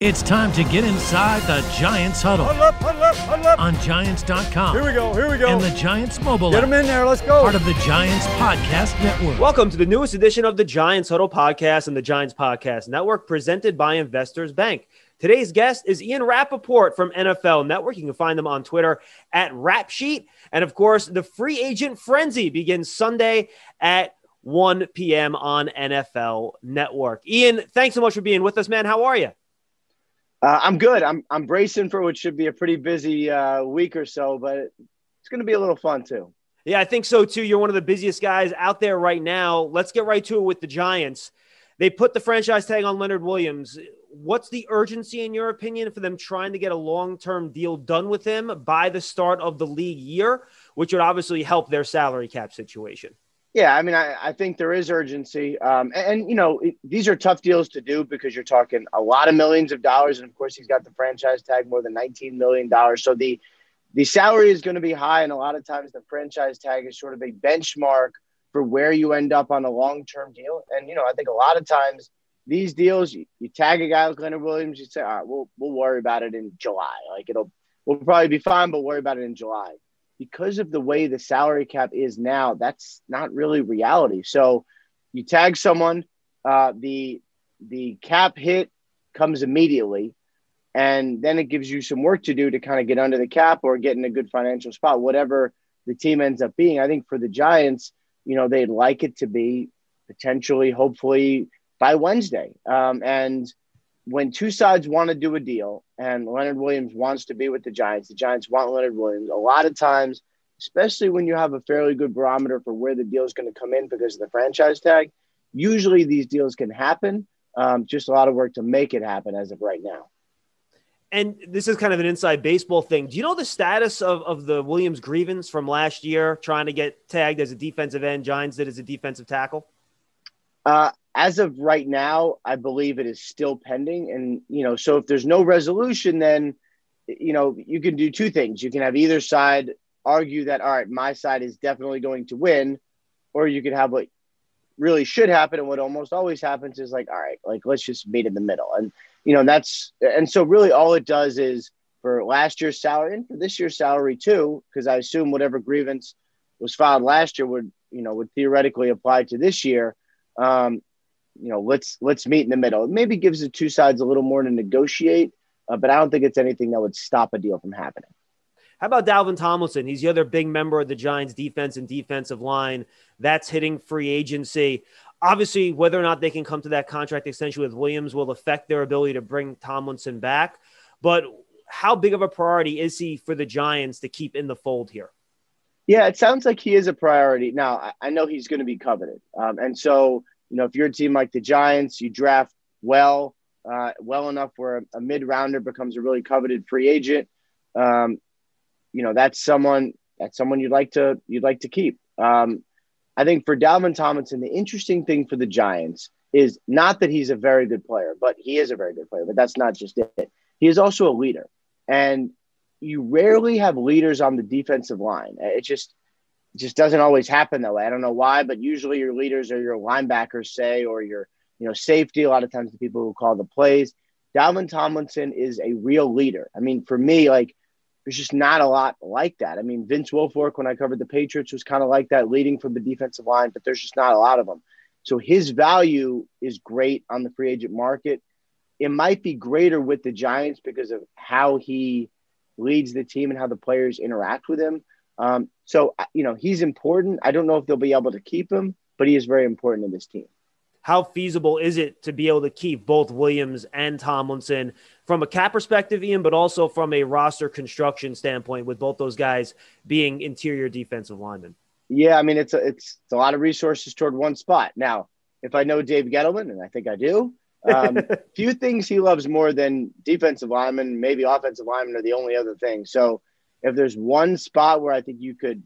It's time to get inside the Giants huddle. Huddle up, huddle up, huddle up. On Giants.com. Here we go, here we go. And the Giants mobile Get them in there, let's go. Part of the Giants Podcast Network. Welcome to the newest edition of the Giants Huddle Podcast and the Giants Podcast Network, presented by Investors Bank. Today's guest is Ian Rapoport from NFL Network. You can find them on Twitter at Rapsheet. And of course, the free agent frenzy begins Sunday at 1 p.m. on NFL Network. Ian, thanks so much for being with us, man. How are you? Uh, I'm good. I'm I'm bracing for what should be a pretty busy uh, week or so, but it's going to be a little fun too. Yeah, I think so too. You're one of the busiest guys out there right now. Let's get right to it with the Giants. They put the franchise tag on Leonard Williams. What's the urgency, in your opinion, for them trying to get a long term deal done with him by the start of the league year, which would obviously help their salary cap situation? Yeah, I mean, I, I think there is urgency. Um, and, and, you know, it, these are tough deals to do because you're talking a lot of millions of dollars. And of course, he's got the franchise tag more than $19 million. So the, the salary is going to be high. And a lot of times the franchise tag is sort of a benchmark for where you end up on a long term deal. And, you know, I think a lot of times these deals, you, you tag a guy like Leonard Williams, you say, all right, we'll, we'll worry about it in July. Like it'll, we'll probably be fine, but worry about it in July because of the way the salary cap is now, that's not really reality. So you tag someone, uh, the the cap hit comes immediately, and then it gives you some work to do to kind of get under the cap or get in a good financial spot, whatever the team ends up being. I think for the Giants, you know, they'd like it to be potentially, hopefully by Wednesday. Um, and when two sides want to do a deal and Leonard Williams wants to be with the Giants, the Giants want Leonard Williams. A lot of times, especially when you have a fairly good barometer for where the deal is going to come in because of the franchise tag, usually these deals can happen. Um, just a lot of work to make it happen as of right now. And this is kind of an inside baseball thing. Do you know the status of, of the Williams grievance from last year, trying to get tagged as a defensive end? Giants did as a defensive tackle. Uh, as of right now, I believe it is still pending. And, you know, so if there's no resolution, then, you know, you can do two things. You can have either side argue that, all right, my side is definitely going to win, or you could have what really should happen. And what almost always happens is like, all right, like, let's just meet in the middle. And, you know, that's, and so really all it does is for last year's salary and for this year's salary too, because I assume whatever grievance was filed last year would, you know, would theoretically apply to this year. Um, you know, let's let's meet in the middle. It maybe gives the two sides a little more to negotiate, uh, but I don't think it's anything that would stop a deal from happening. How about Dalvin Tomlinson? He's the other big member of the Giants defense and defensive line that's hitting free agency. Obviously, whether or not they can come to that contract extension with Williams will affect their ability to bring Tomlinson back. But how big of a priority is he for the Giants to keep in the fold here? Yeah, it sounds like he is a priority. Now, I know he's going to be coveted. Um, and so you know, if you're a team like the Giants, you draft well, uh, well enough where a, mid rounder becomes a really coveted free agent. Um, you know, that's someone that's someone you'd like to you'd like to keep. Um, I think for Dalvin Tomlinson, the interesting thing for the Giants is not that he's a very good player, but he is a very good player. But that's not just it. He is also a leader, and you rarely have leaders on the defensive line. Uh, it just just doesn't always happen that way. I don't know why, but usually your leaders are your linebackers, say, or your you know safety. A lot of times the people who call the plays. Dalvin Tomlinson is a real leader. I mean, for me, like there's just not a lot like that. I mean, Vince Wilfork, when I covered the Patriots, was kind of like that, leading from the defensive line, but there's just not a lot of them. So his value is great on the free agent market. It might be greater with the Giants because of how he leads the team and how the players interact with him. Um, so, you know, he's important. I don't know if they'll be able to keep him, but he is very important in this team. How feasible is it to be able to keep both Williams and Tomlinson from a cap perspective, Ian, but also from a roster construction standpoint, with both those guys being interior defensive linemen? Yeah, I mean, it's a, it's, it's a lot of resources toward one spot. Now, if I know Dave Gettleman, and I think I do, um, few things he loves more than defensive linemen, maybe offensive linemen are the only other thing. So if there's one spot where I think you could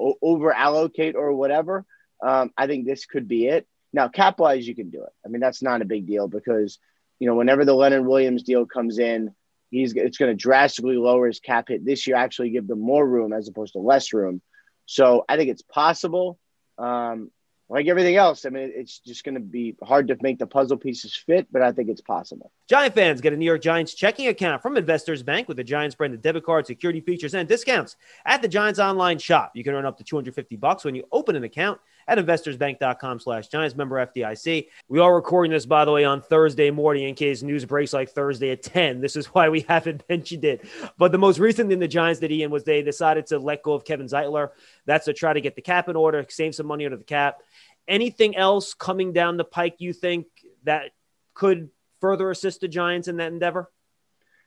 o- over allocate or whatever, um, I think this could be it. Now, cap wise, you can do it. I mean, that's not a big deal because, you know, whenever the Leonard Williams deal comes in, he's it's going to drastically lower his cap hit this year, actually give them more room as opposed to less room. So I think it's possible. Um, like everything else, I mean, it's just going to be hard to make the puzzle pieces fit, but I think it's possible. Giant fans get a New York Giants checking account from Investors Bank with the Giants branded debit card, security features, and discounts at the Giants online shop. You can earn up to 250 bucks when you open an account at investorsbank.com slash Giants member FDIC. We are recording this, by the way, on Thursday morning in case news breaks like Thursday at 10. This is why we haven't mentioned it. But the most recent thing the Giants did, Ian, was they decided to let go of Kevin Zeitler. That's to try to get the cap in order, save some money under the cap. Anything else coming down the pike you think that could further assist the Giants in that endeavor?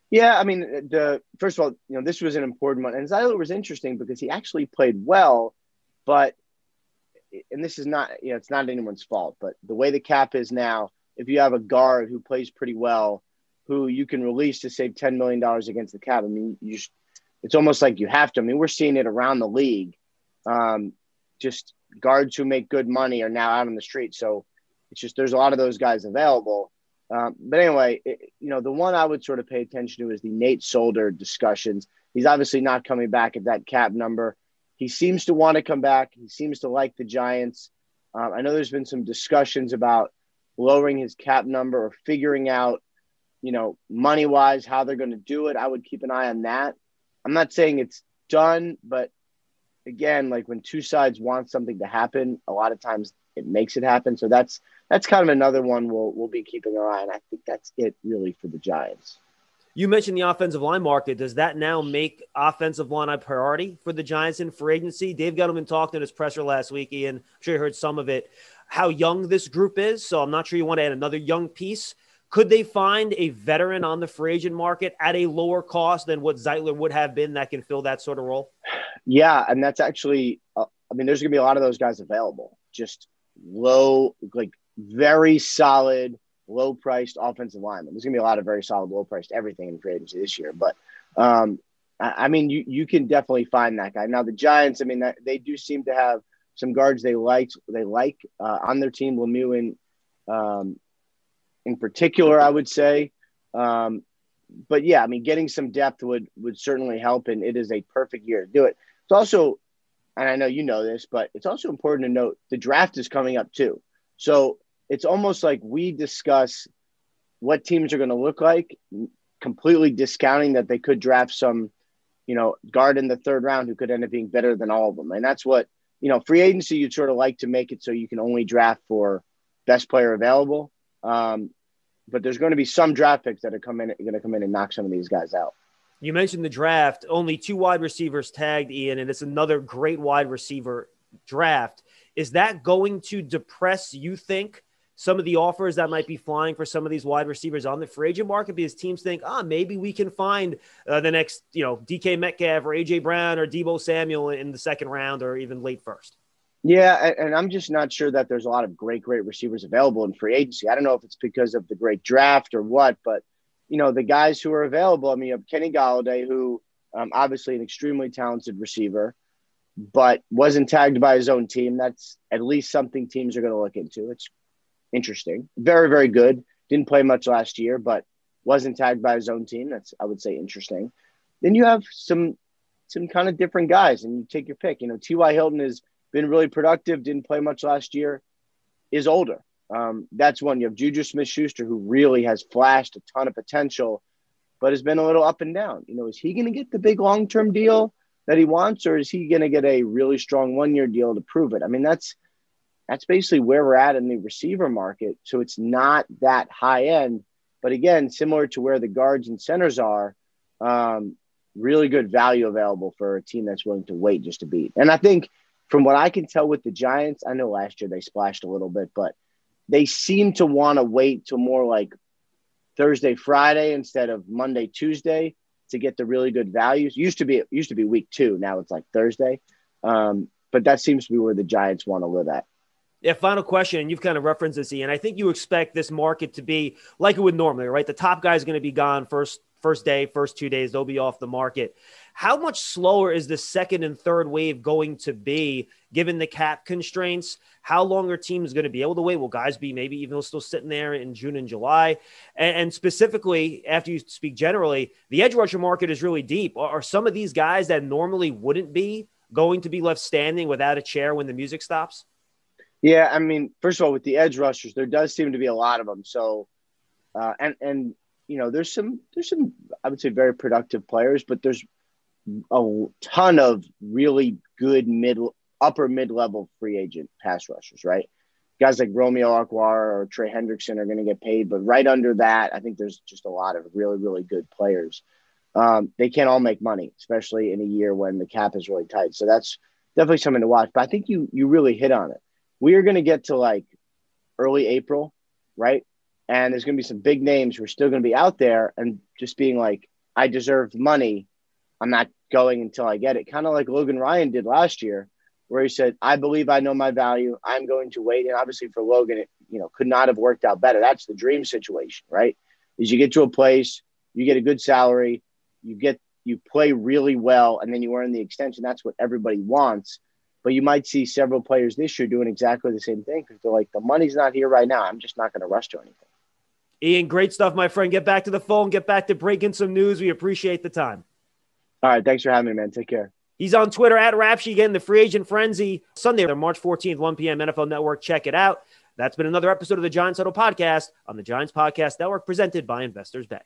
Yeah, I mean, the first of all, you know, this was an important one, and Zeitler was interesting because he actually played well, but and this is not, you know, it's not anyone's fault, but the way the cap is now, if you have a guard who plays pretty well, who you can release to save ten million dollars against the cap, I mean, you, it's almost like you have to. I mean, we're seeing it around the league. Um, just guards who make good money are now out on the street. So it's just there's a lot of those guys available. Um, but anyway, it, you know, the one I would sort of pay attention to is the Nate Solder discussions. He's obviously not coming back at that cap number. He seems to want to come back. He seems to like the Giants. Um, I know there's been some discussions about lowering his cap number or figuring out, you know, money wise how they're going to do it. I would keep an eye on that. I'm not saying it's done, but again, like when two sides want something to happen, a lot of times it makes it happen. So that's that's kind of another one we'll we'll be keeping our eye on. I think that's it really for the Giants. You mentioned the offensive line market. Does that now make offensive line a priority for the Giants in free agency? Dave Gettleman talked in his presser last week, Ian. I'm sure you heard some of it. How young this group is. So I'm not sure you want to add another young piece. Could they find a veteran on the free agent market at a lower cost than what Zeitler would have been that can fill that sort of role? Yeah, and that's actually, uh, I mean, there's going to be a lot of those guys available. Just low, like very solid, low priced offensive linemen. There's going to be a lot of very solid, low priced everything in free agency this year. But um, I, I, mean, you you can definitely find that guy. Now the Giants, I mean, that, they do seem to have some guards they liked, they like uh, on their team. Lemieux and um, in particular, I would say. Um, but yeah, I mean, getting some depth would would certainly help, and it is a perfect year to do it. It's also, and I know you know this, but it's also important to note the draft is coming up too. So it's almost like we discuss what teams are going to look like, completely discounting that they could draft some, you know, guard in the third round who could end up being better than all of them. And that's what you know, free agency. You'd sort of like to make it so you can only draft for best player available. Um, but there's going to be some draft picks that are coming going to come in and knock some of these guys out. You mentioned the draft. Only two wide receivers tagged, Ian, and it's another great wide receiver draft. Is that going to depress, you think, some of the offers that might be flying for some of these wide receivers on the free agent market because teams think, ah, maybe we can find uh, the next, you know, DK Metcalf or AJ Brown or Deebo Samuel in the second round or even late first? Yeah, and I'm just not sure that there's a lot of great, great receivers available in free agency. I don't know if it's because of the great draft or what, but you know the guys who are available. I mean, you have Kenny Golladay, who um, obviously an extremely talented receiver, but wasn't tagged by his own team. That's at least something teams are going to look into. It's interesting, very, very good. Didn't play much last year, but wasn't tagged by his own team. That's I would say interesting. Then you have some some kind of different guys, and you take your pick. You know, T.Y. Hilton has been really productive, didn't play much last year, is older. Um, that's one. You have Juju Smith Schuster, who really has flashed a ton of potential, but has been a little up and down. You know, is he going to get the big long term deal that he wants, or is he going to get a really strong one year deal to prove it? I mean, that's that's basically where we're at in the receiver market. So it's not that high end, but again, similar to where the guards and centers are, um, really good value available for a team that's willing to wait just to beat. And I think from what I can tell with the Giants, I know last year they splashed a little bit, but they seem to want to wait till more like Thursday, Friday instead of Monday, Tuesday to get the really good values. Used to be used to be week two, now it's like Thursday. Um, but that seems to be where the Giants want to live at. Yeah, final question, and you've kind of referenced this, Ian. I think you expect this market to be like it would normally, right? The top guy is going to be gone first first day, first two days, they'll be off the market. How much slower is the second and third wave going to be given the cap constraints? How long are teams going to be able to wait? Will guys be maybe even still sitting there in June and July? And, and specifically, after you speak generally, the edge rusher market is really deep. Are, are some of these guys that normally wouldn't be going to be left standing without a chair when the music stops? Yeah, I mean, first of all, with the edge rushers, there does seem to be a lot of them. So, uh, and and you know, there's some there's some I would say very productive players, but there's a ton of really good mid upper mid level free agent pass rushers, right? Guys like Romeo Okwara or Trey Hendrickson are going to get paid, but right under that, I think there's just a lot of really really good players. Um, they can't all make money, especially in a year when the cap is really tight. So that's definitely something to watch. But I think you you really hit on it. We are going to get to like early April, right? And there's going to be some big names who are still going to be out there and just being like, I deserve money. I'm not going until I get it. Kind of like Logan Ryan did last year, where he said, I believe I know my value. I'm going to wait. And obviously for Logan, it you know could not have worked out better. That's the dream situation, right? Is you get to a place, you get a good salary, you get you play really well, and then you earn the extension. That's what everybody wants. But you might see several players this year doing exactly the same thing because they're like, the money's not here right now. I'm just not going to rush to anything. Ian, great stuff, my friend. Get back to the phone, get back to breaking some news. We appreciate the time. All right. Thanks for having me, man. Take care. He's on Twitter at Rapsheet again, the free agent frenzy Sunday, March 14th, 1 p.m. NFL Network. Check it out. That's been another episode of the Giants Huddle podcast on the Giants Podcast Network presented by Investors Bank.